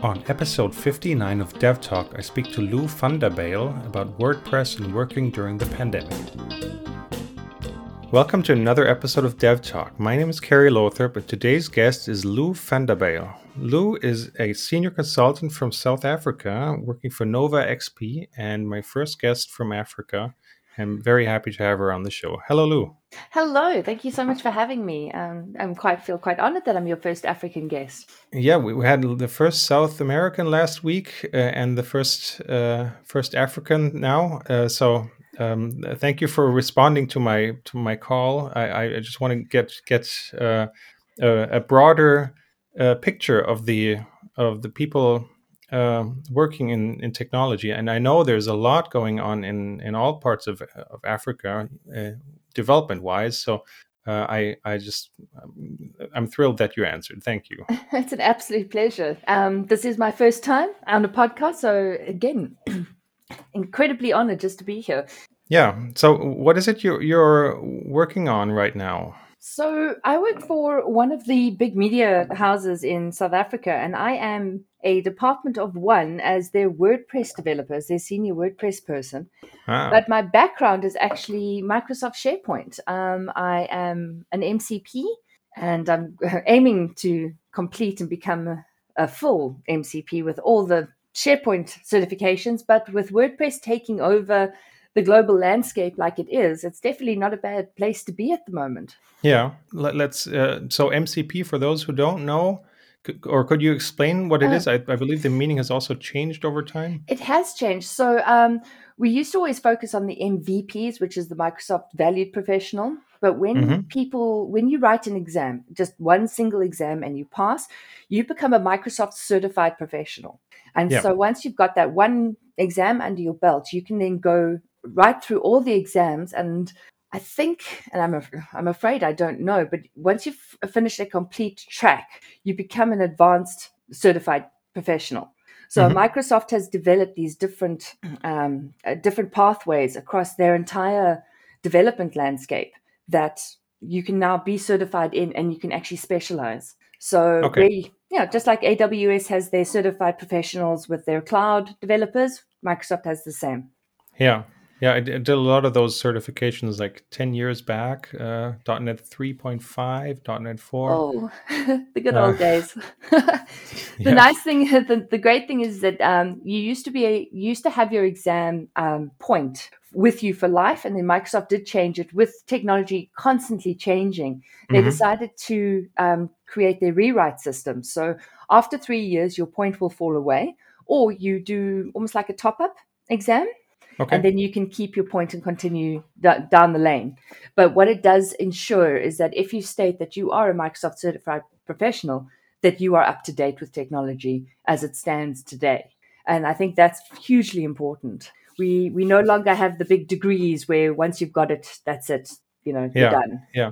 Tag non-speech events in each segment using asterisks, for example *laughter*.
On episode 59 of Dev Talk, I speak to Lou van about WordPress and working during the pandemic. Welcome to another episode of Dev Talk. My name is Kerry Lothrop, and today's guest is Lou van. Lou is a senior consultant from South Africa working for Nova XP, and my first guest from Africa. I'm very happy to have her on the show. Hello, Lou. Hello, thank you so much for having me. Um, I'm quite feel quite honored that I'm your first African guest. Yeah, we, we had the first South American last week uh, and the first uh, first African now. Uh, so um, thank you for responding to my to my call. I, I just want to get get uh, a, a, broader uh, picture of the of the people uh, working in, in technology, and I know there's a lot going on in, in all parts of, of Africa, uh, development wise. So uh, I I just I'm thrilled that you answered. Thank you. *laughs* it's an absolute pleasure. Um, this is my first time on a podcast, so again, *clears throat* incredibly honored just to be here. Yeah. So what is it you're you're working on right now? So I work for one of the big media houses in South Africa, and I am a department of one as their WordPress developers, their senior WordPress person. Ah. But my background is actually Microsoft SharePoint. Um, I am an MCP, and I'm *laughs* aiming to complete and become a, a full MCP with all the SharePoint certifications. But with WordPress taking over the global landscape like it is, it's definitely not a bad place to be at the moment. Yeah, Let, us uh, so MCP for those who don't know, or could you explain what it uh, is? I, I, believe the meaning has also changed over time. It has changed. So um, we used to always focus on the MVPs, which is the Microsoft Valued Professional. But when mm-hmm. people, when you write an exam, just one single exam, and you pass, you become a Microsoft Certified Professional. And yeah. so once you've got that one exam under your belt, you can then go right through all the exams and I think, and I'm I'm afraid I don't know, but once you've finished a complete track, you become an advanced certified professional. So mm-hmm. Microsoft has developed these different *clears throat* um, uh, different pathways across their entire development landscape that you can now be certified in, and you can actually specialize. So okay. we, yeah, just like AWS has their certified professionals with their cloud developers, Microsoft has the same. Yeah, yeah, I did a lot of those certifications like 10 years back, uh, .NET 3.5, .NET 4. Oh, *laughs* the good uh, old days. *laughs* the yeah. nice thing, *laughs* the, the great thing is that um, you used to be a, used to have your exam um, point with you for life. And then Microsoft did change it with technology constantly changing. They mm-hmm. decided to um, create their rewrite system. So after three years, your point will fall away or you do almost like a top up exam Okay. And then you can keep your point and continue d- down the lane. But what it does ensure is that if you state that you are a Microsoft certified professional, that you are up to date with technology as it stands today. And I think that's hugely important. We we no longer have the big degrees where once you've got it, that's it. You know, yeah, you're done. Yeah.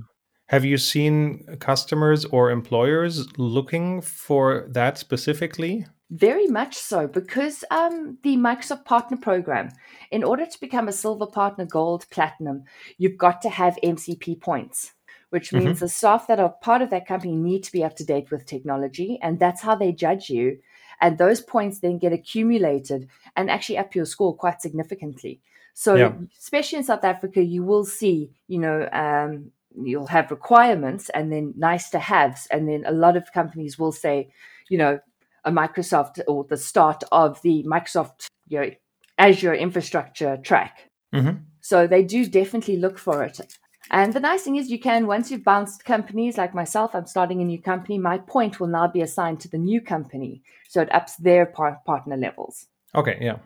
Have you seen customers or employers looking for that specifically? Very much so, because um, the Microsoft Partner Program, in order to become a Silver Partner, Gold, Platinum, you've got to have MCP points, which means mm-hmm. the staff that are part of that company need to be up to date with technology, and that's how they judge you. And those points then get accumulated and actually up your score quite significantly. So, yeah. especially in South Africa, you will see, you know, um, you'll have requirements and then nice to haves, and then a lot of companies will say, you know, Microsoft or the start of the Microsoft you know, Azure infrastructure track. Mm-hmm. So they do definitely look for it. And the nice thing is, you can, once you've bounced companies like myself, I'm starting a new company, my point will now be assigned to the new company. So it ups their par- partner levels. Okay, yeah.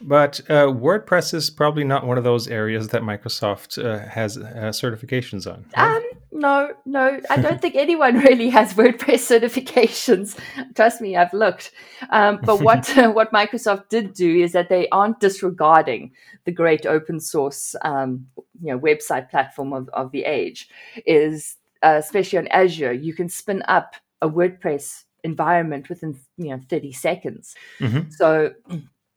But uh, WordPress is probably not one of those areas that Microsoft uh, has uh, certifications on. Right? Um, no, no, I don't think anyone *laughs* really has WordPress certifications. *laughs* Trust me, I've looked. Um, but what *laughs* what Microsoft did do is that they aren't disregarding the great open source, um, you know, website platform of, of the age. Is uh, especially on Azure, you can spin up a WordPress environment within you know 30 seconds. Mm-hmm. So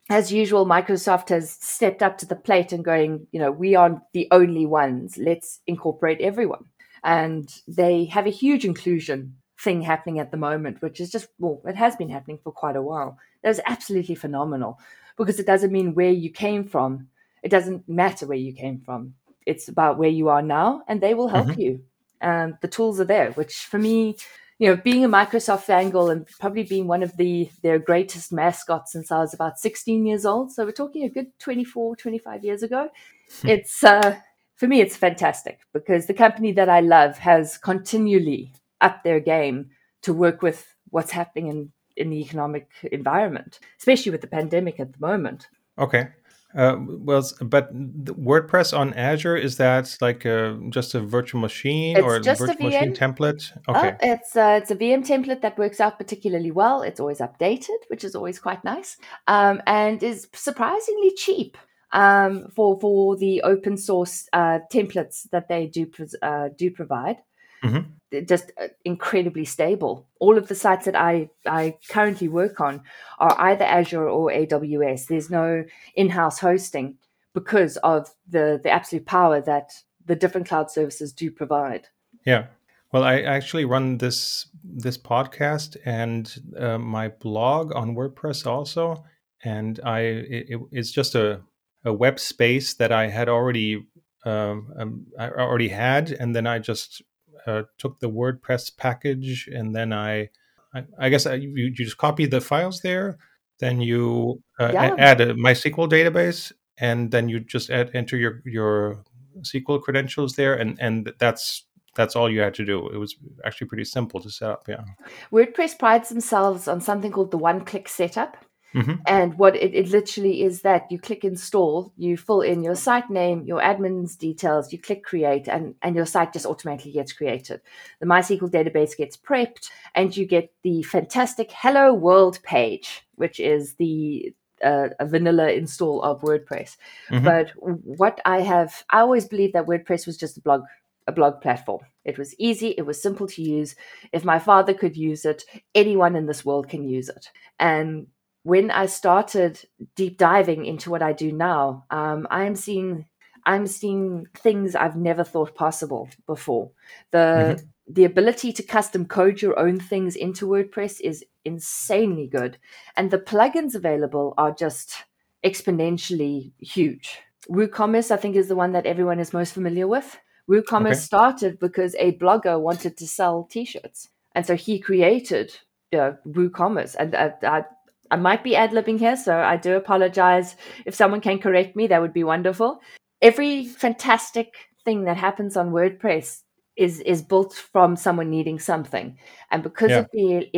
as usual, Microsoft has stepped up to the plate and going, you know, we aren't the only ones. Let's incorporate everyone. And they have a huge inclusion thing happening at the moment, which is just, well, it has been happening for quite a while. That is absolutely phenomenal because it doesn't mean where you came from. It doesn't matter where you came from. It's about where you are now, and they will help mm-hmm. you. And the tools are there, which for me, you know, being a Microsoft fangirl and probably being one of the their greatest mascots since I was about 16 years old. So we're talking a good 24, 25 years ago. *laughs* It's uh, for me, it's fantastic because the company that I love has continually upped their game to work with what's happening in, in the economic environment, especially with the pandemic at the moment. Okay. Uh, well, but WordPress on Azure is that like a, just a virtual machine it's or a virtual a machine template? Oh, okay, it's uh, it's a VM template that works out particularly well. It's always updated, which is always quite nice, um, and is surprisingly cheap um, for for the open source uh, templates that they do uh, do provide. Mm-hmm. Just uh, incredibly stable. All of the sites that I, I currently work on are either Azure or AWS. There's no in house hosting because of the, the absolute power that the different cloud services do provide. Yeah. Well, I actually run this this podcast and uh, my blog on WordPress also, and I it, it's just a a web space that I had already um, um, I already had, and then I just uh, took the WordPress package and then I, I, I guess I, you, you, just copy the files there. Then you uh, yeah. add a MySQL database, and then you just add enter your your SQL credentials there, and and that's that's all you had to do. It was actually pretty simple to set up. Yeah. WordPress prides themselves on something called the one-click setup. Mm-hmm. And what it, it literally is that you click install, you fill in your site name, your admin's details, you click create, and, and your site just automatically gets created. The MySQL database gets prepped, and you get the fantastic Hello World page, which is the uh, a vanilla install of WordPress. Mm-hmm. But what I have, I always believed that WordPress was just a blog a blog platform. It was easy, it was simple to use. If my father could use it, anyone in this world can use it. And when I started deep diving into what I do now, um, I'm seeing I'm seeing things I've never thought possible before. The mm-hmm. the ability to custom code your own things into WordPress is insanely good, and the plugins available are just exponentially huge. WooCommerce, I think, is the one that everyone is most familiar with. WooCommerce okay. started because a blogger wanted to sell T-shirts, and so he created you know, WooCommerce, and uh, I, I might be ad libbing here, so I do apologize. If someone can correct me, that would be wonderful. Every fantastic thing that happens on WordPress is is built from someone needing something, and because yeah. of the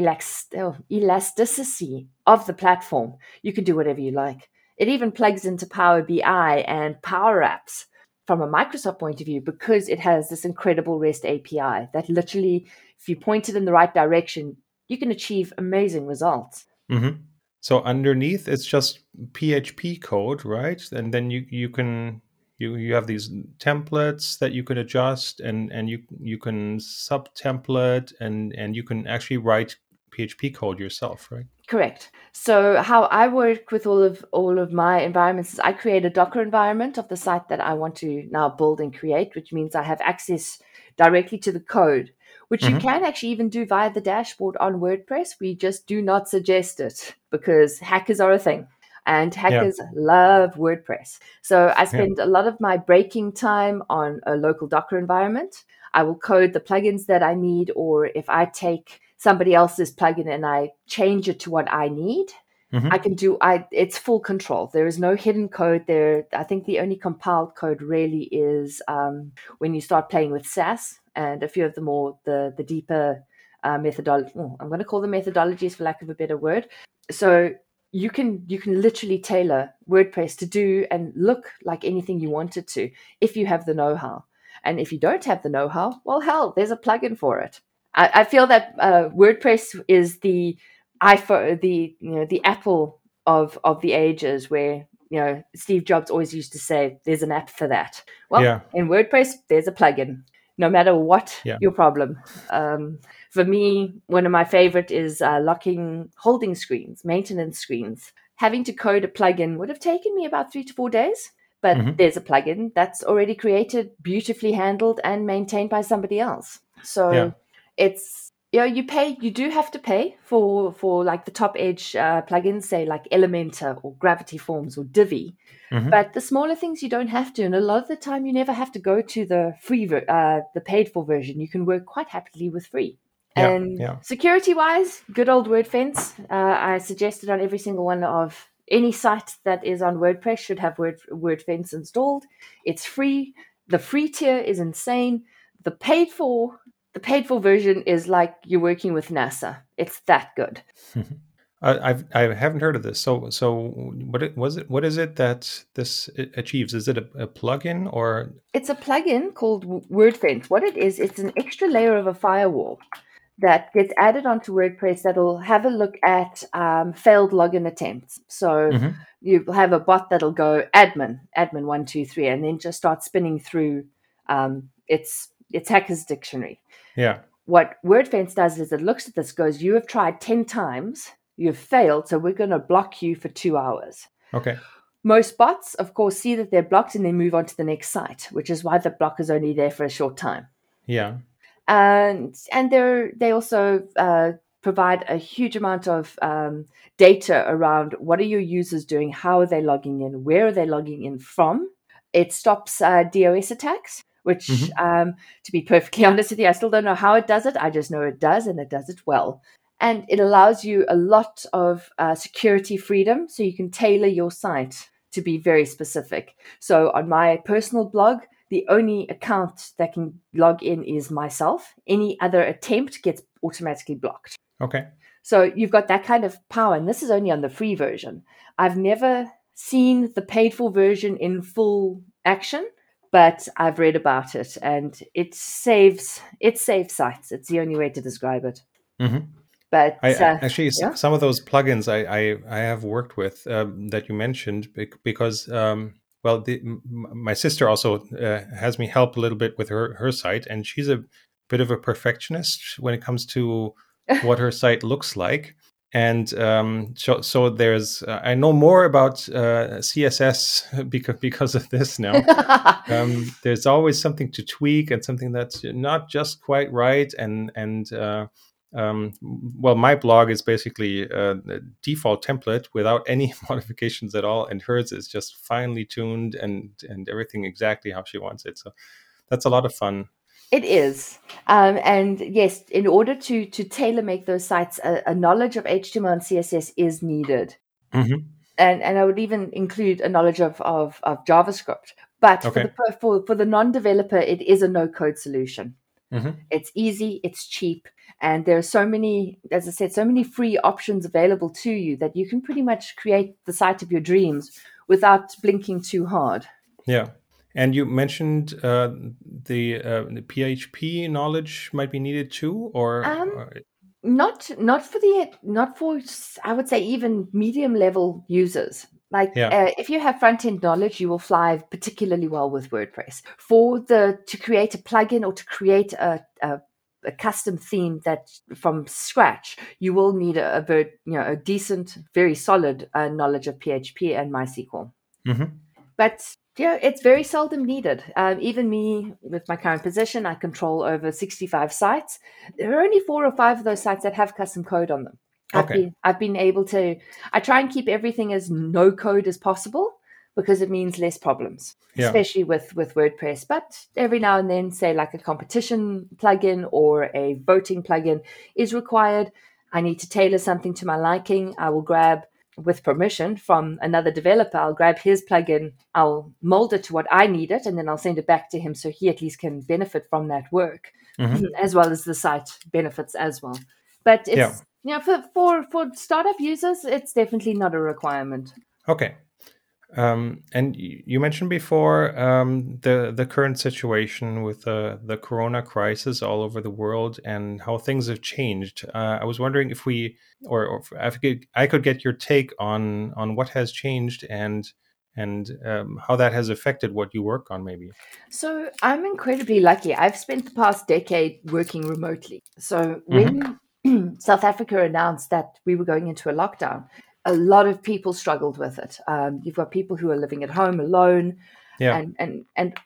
oh, elasticity of the platform, you can do whatever you like. It even plugs into Power BI and Power Apps from a Microsoft point of view because it has this incredible REST API that literally, if you point it in the right direction, you can achieve amazing results. Mm-hmm. So underneath it's just PHP code, right? And then you you can you you have these templates that you can adjust and and you you can sub template and and you can actually write PHP code yourself, right? Correct. So how I work with all of all of my environments is I create a Docker environment of the site that I want to now build and create, which means I have access directly to the code which mm-hmm. you can actually even do via the dashboard on WordPress. We just do not suggest it because hackers are a thing and hackers yeah. love WordPress. So I spend yeah. a lot of my breaking time on a local Docker environment. I will code the plugins that I need, or if I take somebody else's plugin and I change it to what I need, mm-hmm. I can do I it's full control. There is no hidden code there. I think the only compiled code really is um, when you start playing with Sass and a few of the more the the deeper uh, methodology. Oh, I'm going to call them methodologies for lack of a better word. So you can you can literally tailor WordPress to do and look like anything you want it to if you have the know-how. And if you don't have the know-how, well, hell, there's a plugin for it. I, I feel that uh, WordPress is the iPhone, the you know the Apple of of the ages, where you know Steve Jobs always used to say, "There's an app for that." Well, yeah. in WordPress, there's a plugin no matter what yeah. your problem. Um, for me, one of my favorite is uh, locking holding screens, maintenance screens. Having to code a plugin would have taken me about three to four days, but mm-hmm. there's a plugin that's already created, beautifully handled, and maintained by somebody else. So yeah. it's Yeah, you pay. You do have to pay for for like the top edge uh, plugins, say like Elementor or Gravity Forms or Divi. Mhm. But the smaller things you don't have to, and a lot of the time you never have to go to the free, ver- uh, the paid for version. You can work quite happily with free. Yeah, and yeah. security wise, good old WordFence. Uh, I suggested on every single one of any site that is on WordPress should have Word WordFence installed. It's free. The free tier is insane. The paid for the paid for version is like you're working with NASA. It's that good. *laughs* I, I've I haven't heard of this. So so what it, was it? What is it that this achieves? Is it a, a plugin or? It's a plugin called WordFence. What it is, it's an extra layer of a firewall that gets added onto WordPress that'll have a look at um, failed login attempts. So Mhm. you have a bot that'll go admin, admin one two three, and then just start spinning through um, its its hackers dictionary. Yeah. What WordFence does is it looks at this, goes, you have tried ten times, you've failed, so we're going to block you for two hours. Okay. Most bots, of course, see that they're blocked and they move on to the next site, which is why the block is only there for a short time. Yeah. And and they they also uh, provide a huge amount of um, data around what are your users doing, how are they logging in, where are they logging in from. It stops uh, DOS attacks, which, Mhm. um, to be perfectly *laughs* honest with you, I still don't know how it does it. I just know it does, and it does it well. And it allows you a lot of uh, security freedom, so you can tailor your site to be very specific. So on my personal blog, the only account that can log in is myself. Any other attempt gets automatically blocked. Okay. So you've got that kind of power, and this is only on the free version. I've never seen the paid for version in full action, but I've read about it, and it saves it saves sites. It's the only way to describe it. Mhm. But I, uh, actually yeah. some of those plugins I I, I have worked with um, that you mentioned because um, well the, my sister also uh, has me help a little bit with her her site and she's a bit of a perfectionist when it comes to *laughs* what her site looks like and um, so so there's uh, I know more about uh, CSS *laughs* because because of this now. *laughs* Um, there's always something to tweak and something that's not just quite right. And and uh, um, well my blog is basically a, a default template without any *laughs* modifications at all. And hers is just finely tuned and and everything exactly how she wants it. So that's a lot of fun It is, um, and yes, in order to to tailor make those sites, a, a knowledge of HTML and CSS is needed, Mhm. and and I would even include a knowledge of of, of JavaScript. But for the for for the non developer, it is a no code solution. Mhm. It's easy, it's cheap, and there are so many, as I said, so many free options available to you that you can pretty much create the site of your dreams without blinking too hard. yeah and you mentioned uh, the, uh, the php knowledge might be needed too or, Um, or not not for the not for i would say even medium level users like Yeah. uh, if you have front end knowledge you will fly particularly well with wordpress for the to create a plugin or to create a, a a custom theme that from scratch you will need a, a ver- you know a decent very solid uh, knowledge of php and mysql Mhm. but yeah, it's very seldom needed. Um, even me, with my current position, I control over 65 sites. There are only four or five of those sites that have custom code on them. I've, Okay. been, I've been able to, I try and keep everything as no code as possible because it means less problems, Yeah. especially with, with WordPress. But every now and then, say like a competition plugin or a voting plugin is required. I need to tailor something to my liking. I will grab with permission from another developer, I'll grab his plugin, I'll mold it to what I need it, and then I'll send it back to him so he at least can benefit from that work, Mhm. as well as the site benefits as well. But it's Yeah. you know, for, for for startup users, it's definitely not a requirement. Okay. Um, and you mentioned before um, the the current situation with the the Corona crisis all over the world and how things have changed. Uh, I was wondering if we, or, or if I could, I could get your take on on what has changed and and um, how that has affected what you work on, maybe. So I'm incredibly lucky. I've spent the past decade working remotely. So when *clears throat* South Africa announced that we were going into a lockdown, a lot of people struggled with it. Um, you've got people who are living at home alone, Yeah. and and and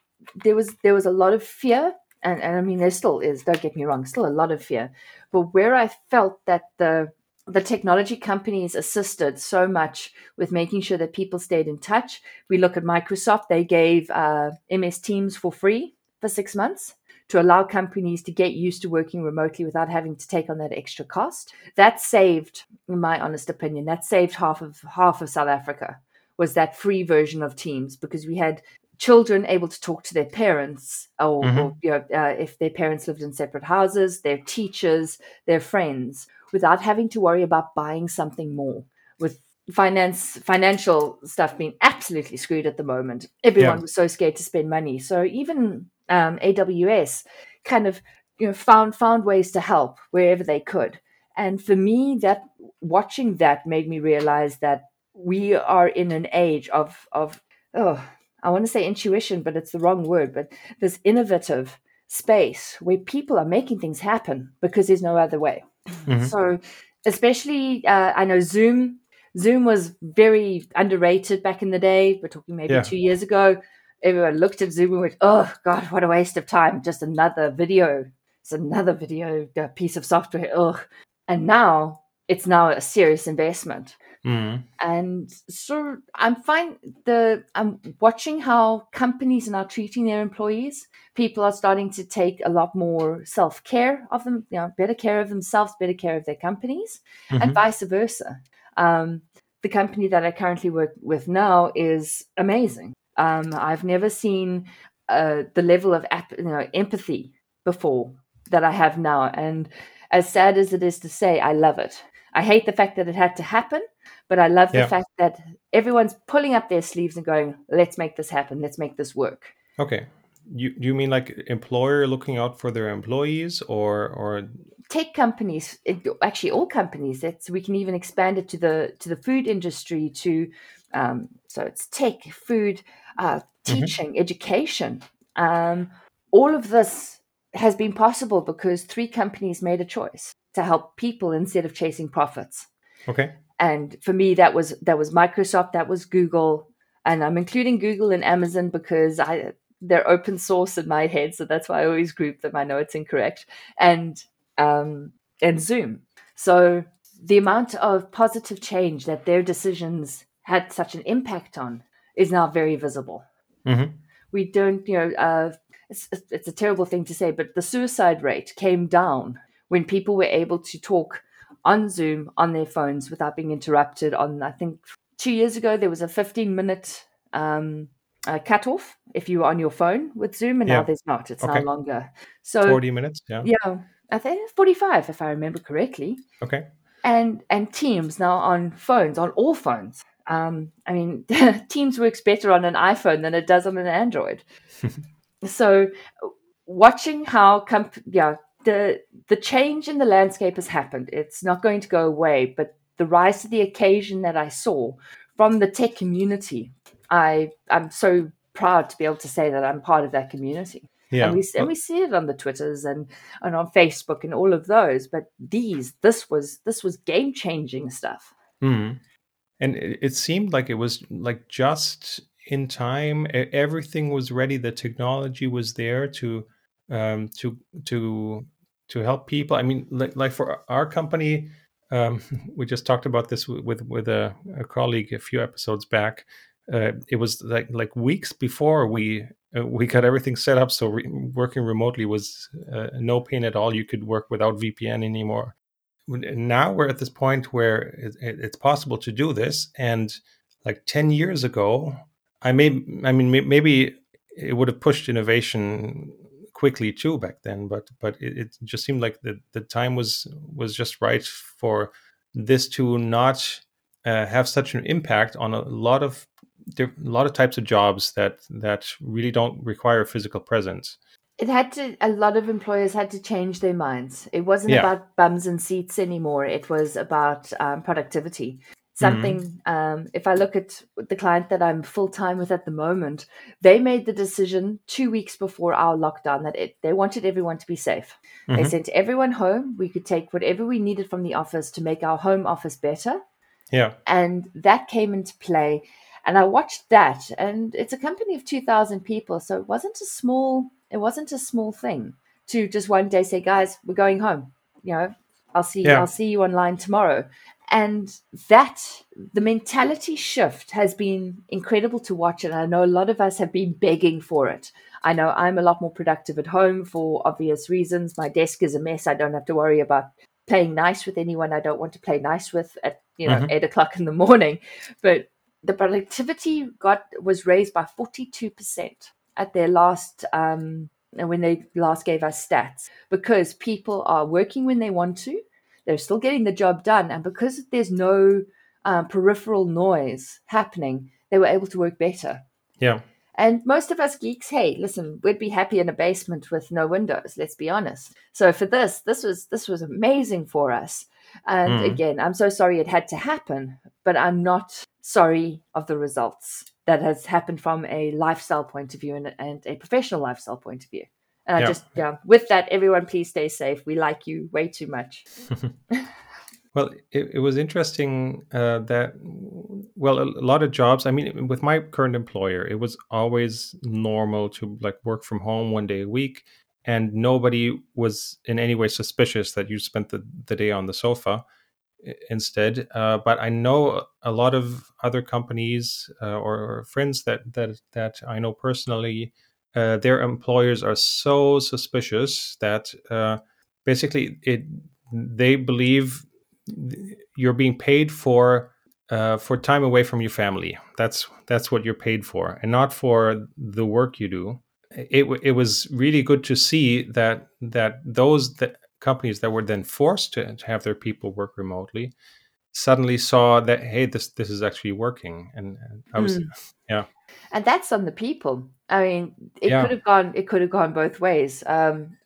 there was there was a lot of fear and, and I mean there still is, don't get me wrong, still a lot of fear. But where I felt that the the technology companies assisted so much with making sure that people stayed in touch. We look at Microsoft, they gave uh, MS Teams for free for six months to allow companies to get used to working remotely without having to take on that extra cost. That saved, in my honest opinion, that saved half of half of South Africa was that free version of Teams because we had children able to talk to their parents or, mm-hmm. or you know, uh, if their parents lived in separate houses, their teachers, their friends without having to worry about buying something more with finance financial stuff being absolutely screwed at the moment everyone yeah. was so scared to spend money so even um, aws kind of you know found found ways to help wherever they could and for me that watching that made me realize that we are in an age of of oh i want to say intuition but it's the wrong word but this innovative space where people are making things happen because there's no other way Mm-hmm. So, especially, uh, I know Zoom. Zoom was very underrated back in the day. We're talking maybe yeah. two years ago. Everyone looked at Zoom and went, "Oh God, what a waste of time! Just another video. It's another video piece of software." Ugh. And now it's now a serious investment. Mm. And so I'm fine. The I'm watching how companies are now treating their employees. People are starting to take a lot more self care of them, you know, better care of themselves, better care of their companies, mm-hmm. and vice versa. Um, the company that I currently work with now is amazing. Um, I've never seen uh, the level of ap- you know, empathy before that I have now, and as sad as it is to say, I love it. I hate the fact that it had to happen, but I love the yeah. fact that everyone's pulling up their sleeves and going, let's make this happen. Let's make this work. Okay. You, do you mean like employer looking out for their employees or, or tech companies actually all companies it's we can even expand it to the to the food industry to um, so it's tech food uh, mm-hmm. teaching mm-hmm. education um, all of this has been possible because three companies made a choice to help people instead of chasing profits. Okay. And for me, that was that was Microsoft, that was Google, and I'm including Google and Amazon because I they're open source in my head, so that's why I always group them. I know it's incorrect, and um, and Zoom. So the amount of positive change that their decisions had such an impact on is now very visible. Mm-hmm. We don't, you know, uh, it's, it's a terrible thing to say, but the suicide rate came down when people were able to talk on Zoom on their phones without being interrupted. On I think two years ago there was a 15 minute um, uh, cutoff if you were on your phone with Zoom, and yeah. now there's not. It's okay. no longer. So 40 minutes. Yeah. Yeah, I think 45 if I remember correctly. Okay. And and Teams now on phones on all phones. Um, I mean, *laughs* Teams works better on an iPhone than it does on an Android. *laughs* so watching how comp- yeah the the change in the landscape has happened. It's not going to go away, but the rise to the occasion that I saw from the tech community, I I'm so proud to be able to say that I'm part of that community. Yeah. And we, and we see it on the Twitters and, and on Facebook and all of those. But these, this was this was game changing stuff. Mm. And it, it seemed like it was like just in time. Everything was ready. The technology was there to um, to to to help people. I mean, like, like for our company, um, *laughs* we just talked about this with with a, a colleague a few episodes back. Uh, it was like like weeks before we uh, we got everything set up, so re- working remotely was uh, no pain at all. You could work without VPN anymore. Now we're at this point where it, it, it's possible to do this, and like ten years ago, I may I mean maybe it would have pushed innovation quickly too back then but but it, it, just seemed like the, the time was was just right for this to not uh, have such an impact on a lot of a lot of types of jobs that that really don't require physical presence it had to a lot of employers had to change their minds. It wasn't yeah. about bums and seats anymore. It was about um, productivity. Something mm-hmm. um, if i look at the client that i'm full-time with at the moment they made the decision two weeks before our lockdown that it, they wanted everyone to be safe. Mm-hmm. they sent everyone home. We could take whatever we needed from the office to make our home office better. Yeah. And that came into play And I watched that, and it's a company of 2,000 people. So it wasn't a small, it wasn't a small thing to just one day say, guys, we're going home. You know, I'll see, yeah. I'll see you online tomorrow. And that, the mentality shift has been incredible to watch. And I know a lot of us have been begging for it. I know I'm a lot more productive at home for obvious reasons. My desk is a mess. I don't have to worry about playing nice with anyone I don't want to play nice with at you know mm-hmm. eight o'clock in the morning. But the productivity got was raised by forty two percent at their last um, when they last gave us stats because people are working when they want to. They're still getting the job done, and because there's no um, peripheral noise happening, they were able to work better. Yeah. And most of us geeks, hey, listen, we'd be happy in a basement with no windows, let's be honest. So for this, this was this was amazing for us. And mm. again, I'm so sorry it had to happen, but I'm not sorry of the results that has happened from a lifestyle point of view and, and a professional lifestyle point of view. And yeah. I just, yeah, with that, everyone, please stay safe. We like you way too much. *laughs* *laughs* Well, it, it was interesting uh, that, well, a, lot of jobs. I mean, with my current employer, it was always normal to like work from home one day a week, and nobody was in any way suspicious that you spent the, the day on the sofa instead. Uh, but I know a lot of other companies uh, or, or, friends that that that I know personally, uh, their employers are so suspicious that uh, basically it they believe you're being paid for uh, for time away from your family. That's that's what you're paid for, and not for the work you do. It it was really good to see that that those that companies that were then forced to, to have their people work remotely suddenly saw that hey this this is actually working and, and i was mm. *laughs* yeah and that's on the people i mean it yeah. could have gone it could have gone both ways um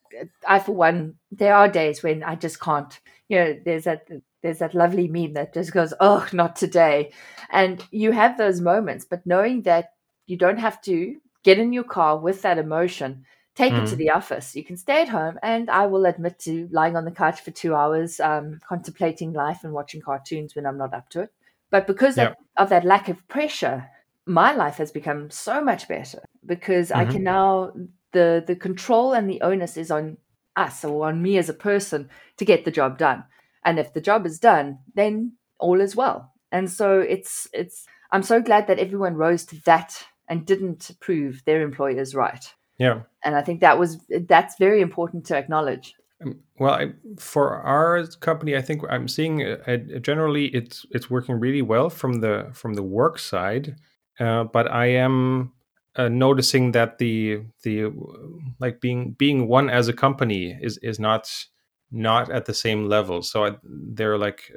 i for one there are days when i just can't you know there's that there's that lovely meme that just goes, oh, not today. And you have those moments, but knowing that you don't have to get in your car with that emotion, take mm. it to mm. the office. You can stay at home. And I will admit to lying on the couch for two hours, um, contemplating life and watching cartoons when I'm not up to it. But because of, of that lack of pressure, my life has become so much better because mm-hmm. I can mm-hmm. now the the control and the onus is on us or on me as a person to get the job done and if the job is done then all is well and so it's it's i'm so glad that everyone rose to that and didn't prove their employers right yeah. And i think that was that's very important to acknowledge. Um, well I, for our company i think i'm seeing uh, generally it's it's working really well from the from the work side. Uh, but i am uh, noticing that the the like being being one as a company is is not not at the same level. So I, they're like,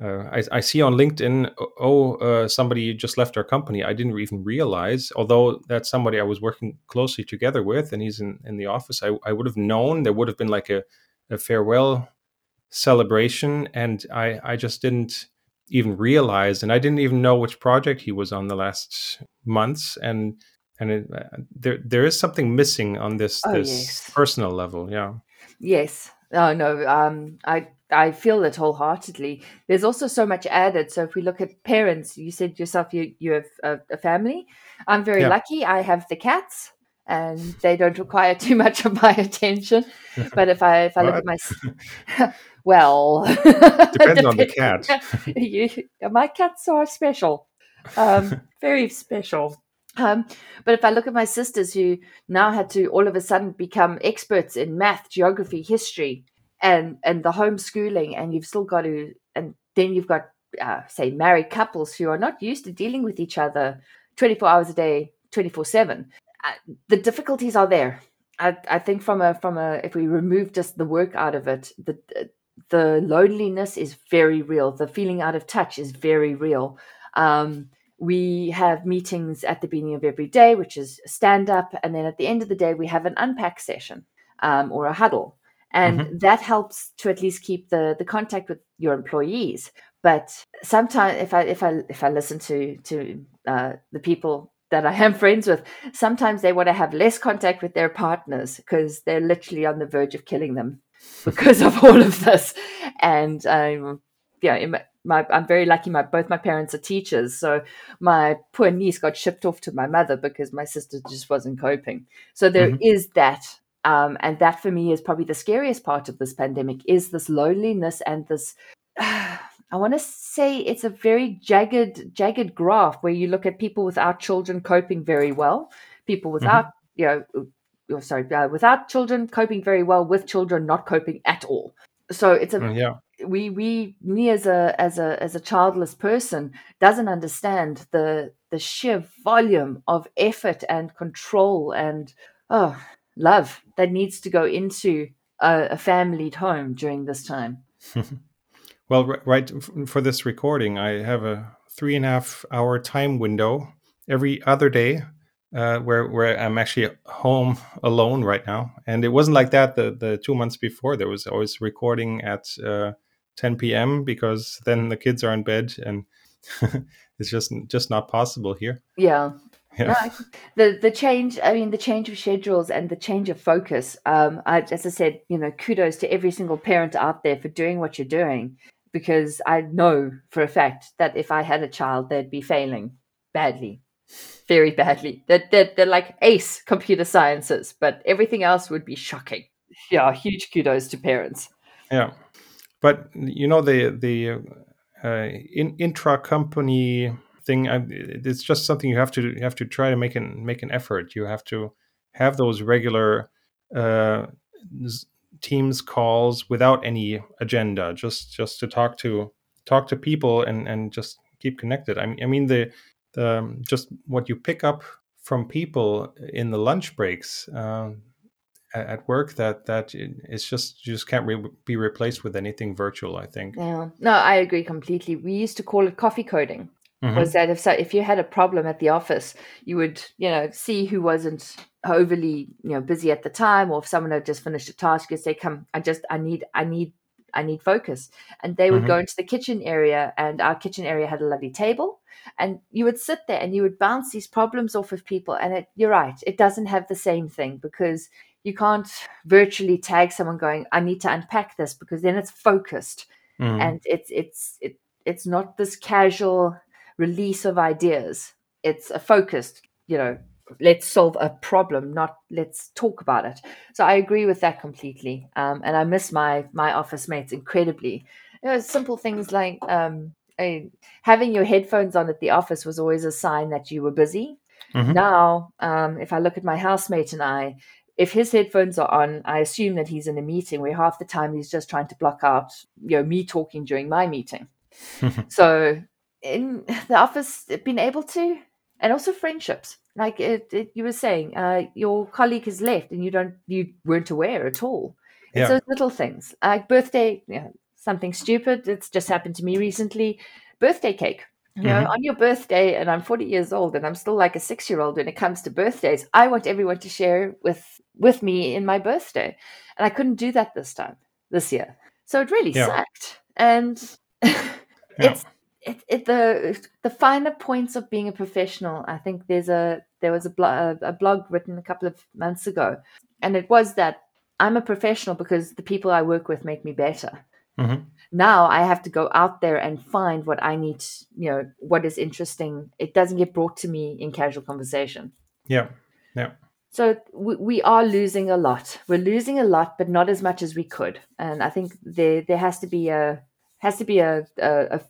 uh, I, I, see on LinkedIn, oh, uh, somebody just left our company. I didn't even realize, although that's somebody I was working closely together with, and he's in, in the office. I, I would have known there would have been like a, a farewell celebration, and I, I just didn't even realize, and I didn't even know which project he was on the last months, and and it, uh, there there is something missing on this oh, this yes. personal level. Yeah. Yes, Oh no, um, I I feel it wholeheartedly. There's also so much added. So if we look at parents, you said yourself you you have a, a family. I'm very yeah. lucky. I have the cats, and they don't require *laughs* too much of my attention. *laughs* But if I if I look at my *laughs* well, depends on the cat. you, my cats are special, um, very special. Um, but if I look at my sisters who now had to all of a sudden become experts in math, geography, history, and and the homeschooling, and you've still got to, and then you've got uh, say married couples who are not used to dealing with each other twenty four hours a day, twenty four seven. Uh, the difficulties are there. I, I think from a from a if we remove just the work out of it, the the loneliness is very real. The feeling out of touch is very real. Um, we have meetings at the beginning of every day, which is stand up. And then at the end of the day, we have an unpack session um, or a huddle. And mm-hmm. that helps to at least keep the, the contact with your employees. But sometimes if I if I if I listen to to uh, the people that I am *laughs* friends with, sometimes they want to have less contact with their partners because they're literally on the verge of killing them *laughs* because of all of this. And um, yeah, my I'm very lucky. My both my parents are teachers, so my poor niece got shipped off to my mother because my sister just wasn't coping. So there mm-hmm. is that, um, and that for me is probably the scariest part of this pandemic is this loneliness and this. Uh, *sighs* I want to say it's a very jagged, jagged graph where you look at people without children coping very well, people without, mm-hmm. you know, oh, sorry, uh, without children coping very well, with children not coping at all. So it's a mm, yeah. We we me as a as a as a childless person doesn't understand the the sheer volume of effort and control and oh love that needs to go into a, a family home during this time. *laughs* Well, right for this recording, I have a three and a half hour time window every other day uh, where where I'm actually home alone right now. And it wasn't like that the the two months before. There was always recording at uh, 10 p.m. because then the kids are in bed, and *laughs* it's just just not possible here. Yeah. Yeah. The the change. I mean, the change of schedules and the change of focus. Um, I, as I said, you know, kudos to every single parent out there for doing what you're doing because I know for a fact that if I had a child, they'd be failing badly, very badly. That they're, they're, they're, like ace computer sciences, but everything else would be shocking. Yeah, huge kudos to parents. Yeah, but you know the the uh, in, intra company thing. I, it's just something you have to you have to try to make an make an effort. You have to have those regular. Uh, Teams calls without any agenda, just just to talk to talk to people and and just keep connected. I mean, I mean the the um, just what you pick up from people in the lunch breaks uh, at work that that it's just you just can't re- be replaced with anything virtual. I think. Yeah, no, I agree completely. We used to call it coffee coding. Mm-hmm. Was that if so, if you had a problem at the office, you would you know see who wasn't overly you know busy at the time or if someone had just finished a task you'd say come i just i need i need i need focus and they would mm-hmm. go into the kitchen area and our kitchen area had a lovely table and you would sit there and you would bounce these problems off of people and it, you're right it doesn't have the same thing because you can't virtually tag someone going i need to unpack this because then it's focused mm. and it's it's it, it's not this casual release of ideas. It's a focused you know let's solve a problem not let's talk about it. So i agree with that completely um, and i miss my my office mates incredibly. You know simple things like um, a, having your headphones on at the office was always a sign that you were busy. Mm-hmm. now um, if i look at my housemate and i if his headphones are on i assume that he's in a meeting where half the time he's just trying to block out you know me talking during my meeting. *laughs* So in *laughs* the office being able to? And also friendships like it, it, you were saying uh, your colleague has left and you don't you weren't aware at all. Yeah. it's those little things like birthday you know, something stupid it's just happened to me recently birthday cake. You know mm-hmm. on your birthday and i'm 40 years old and i'm still like a six year old when it comes to birthdays i want everyone to share with with me in my birthday. And i couldn't do that this time this year. So it really yeah. sucked. And *laughs* it's it, it, the the finer points of being a professional. I think there's a there was a, blo- a blog written a couple of months ago, and it was that I'm a professional because the people I work with make me better. Mm-hmm. Now I have to go out there and find what I need. You know what is interesting. It doesn't get brought to me in casual conversation. Yeah, yeah. So we, we are losing a lot. We're losing a lot, but not as much as we could. And I think there there has to be a has to be a, a, a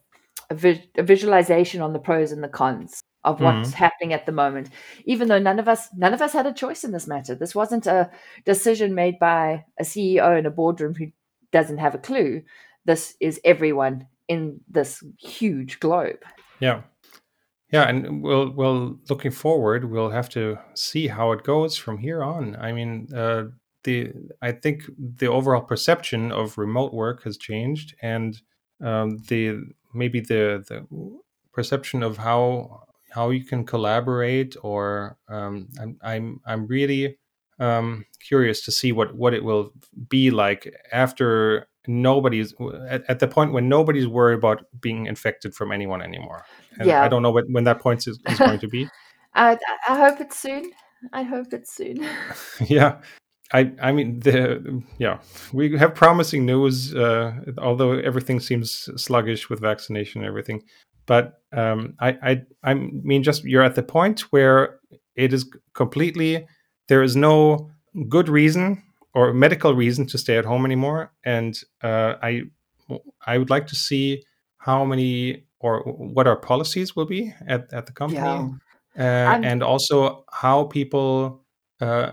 a, vi- a visualization on the pros and the cons of what's mm-hmm. happening at the moment. Even though none of us none of us had a choice in this matter. This wasn't a decision made by a ceo in a boardroom who doesn't have a clue. This is everyone in this huge globe. Yeah. Yeah and we'll we'll looking forward we'll have to see how it goes from here on. I mean uh, the i think the overall perception of remote work has changed and um, the maybe the the perception of how how you can collaborate or um, I'm, I'm i'm really um, curious to see what what it will be like after nobody's at, at, the point when nobody's worried about being infected from anyone anymore. And yeah. i don't know when, when that point is, is going to be. *laughs* I, I hope it's soon. I hope it's soon. *laughs* Yeah I, I mean, the yeah, we have promising news. Uh, although everything seems sluggish with vaccination and everything, but um, I, I, I mean, just you're at the point where it is completely there is no good reason or medical reason to stay at home anymore, and uh, I, I would like to see how many or what our policies will be at at the company, yeah. uh, and also how people. Uh,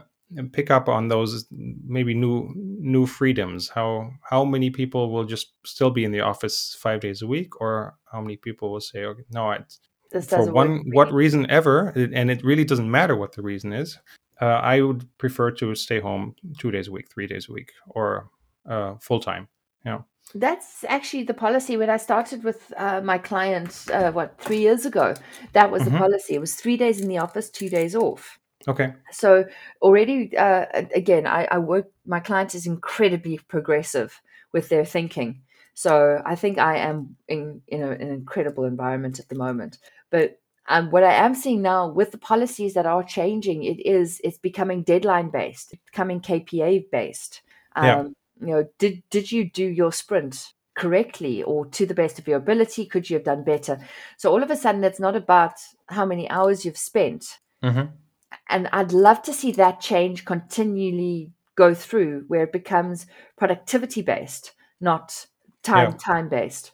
pick up on those maybe new new freedoms how how many people will just still be in the office five days a week or how many people will say okay no it's for one what reason ever and it really doesn't matter what the reason is uh, i would prefer to stay home two days a week three days a week or uh, full time yeah that's actually the policy when I started with uh, my clients, uh, what, three years ago. That was mm-hmm. the policy. It was three days in the office, two days off. Okay. So already, uh, again, I, I work. My client is incredibly progressive with their thinking. So I think I am in in a, an incredible environment at the moment. But um, what I am seeing now with the policies that are changing, it is it's becoming deadline based, it's becoming KPA based. Um, yeah. You know, did did you do your sprint correctly or to the best of your ability? Could you have done better? So all of a sudden, it's not about how many hours you've spent. Mm-hmm and I'd love to see that change continually go through where it becomes productivity based, not time yeah. time based.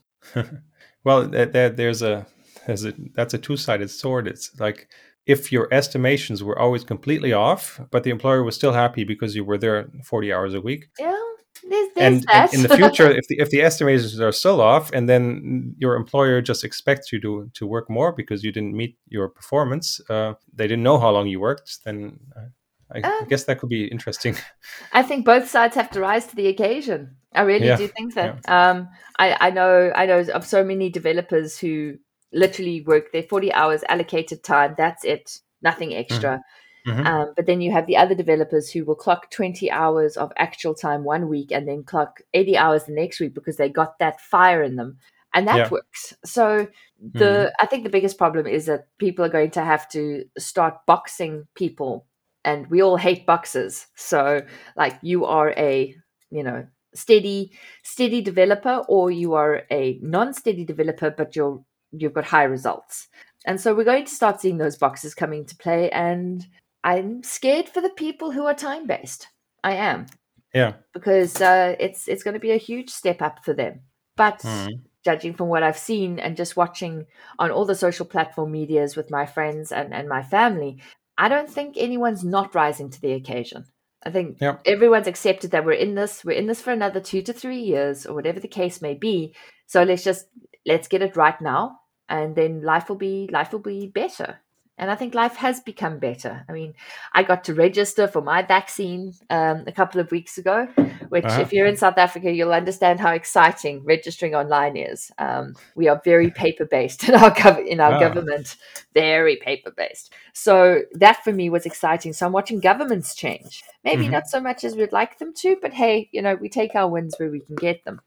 *laughs* well, there, there's a there's a that's a two sided sword. It's like if your estimations were always completely off, but the employer was still happy because you were there 40 hours a week. Yeah. There's, there's and, in the *laughs* future, if the if the estimations are still off, and then your employer just expects you to to work more because you didn't meet your performance, uh, they didn't know how long you worked, then uh, I, uh, I, guess that could be interesting. *laughs* I think both sides have to rise to the occasion. I really yeah. do think that. Yeah. Um, I I know I know of so many developers who literally work their forty hours allocated time. That's it, nothing extra. Mm. Mm-hmm. Um, but then you have the other developers who will clock 20 hours of actual time one week and then clock 80 hours the next week because they got that fire in them. And that yeah. works. So the mm-hmm. I think the biggest problem is that people are going to have to start boxing people and we all hate boxes. So like you are a, you know, steady steady developer or you are a non-steady developer but you're you've got high results. And so we're going to start seeing those boxes coming to play and I'm scared for the people who are time based. I am. Yeah. Because uh, it's it's going to be a huge step up for them. But mm. judging from what I've seen and just watching on all the social platform medias with my friends and, and my family, I don't think anyone's not rising to the occasion. I think yeah. everyone's accepted that we're in this, we're in this for another two to three years or whatever the case may be. So let's just let's get it right now and then life will be life will be better and I think life has become better. I mean, I got to register for my vaccine um, a couple of weeks ago, which, uh-huh. if you're in South Africa, you'll understand how exciting registering online is. Um, we are very *laughs* paper based in our gov- in our oh. government, very paper based. So that for me was exciting. So I'm watching governments change. Maybe mm-hmm. not so much as we'd like them to, but hey, you know, we take our wins where we can get them.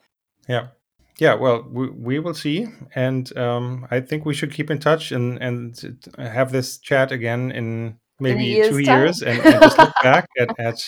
Yeah yeah well we, we will see. And um, i think we should keep in touch and and have this chat again in maybe in two years and, and, just look back at, *laughs* at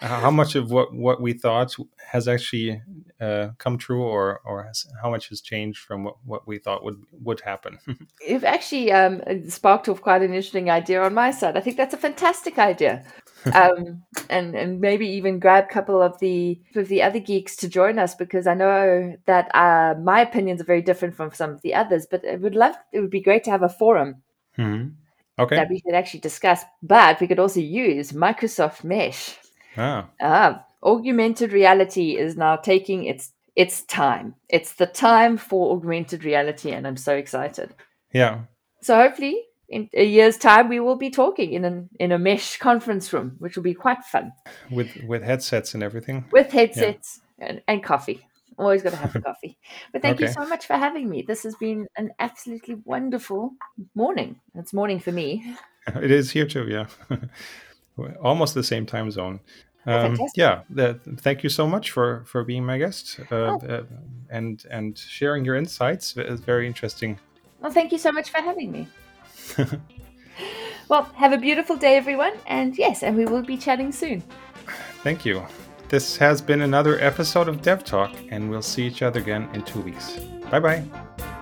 how much of what what we thought has actually uh, come true or or has, how much has changed from what, what we thought would would happen. *laughs* You've actually um, sparked off quite an interesting idea on my side. I think that's a fantastic idea um, and and maybe even grab a couple of the of the other geeks to join us because I know that uh, my opinions are very different from some of the others. But it would love it would be great to have a forum. Mm-hmm. Okay. That we could actually discuss, but we could also use Microsoft Mesh. Ah. ah augmented reality is now taking its its time. It's the time for augmented reality, and I'm so excited. Yeah. So hopefully in a year's time we will be talking in an in a mesh conference room which will be quite fun. With with headsets and everything? With headsets yeah. and, and coffee. Always got to have *laughs* the coffee. But thank okay. you so much for having me. This has been an absolutely wonderful morning. It's morning for me. *laughs* It is here too yeah. *laughs* Almost the same time zone. Um, yeah the, thank you so much for for being my guest uh, oh. uh, and and sharing your insights. It's very interesting. Well thank you so much for having me *laughs* well, have a beautiful day, everyone. And yes, and we will be chatting soon. Thank you. This has been another episode of Dev Talk, and we'll see each other again in two weeks. Bye bye.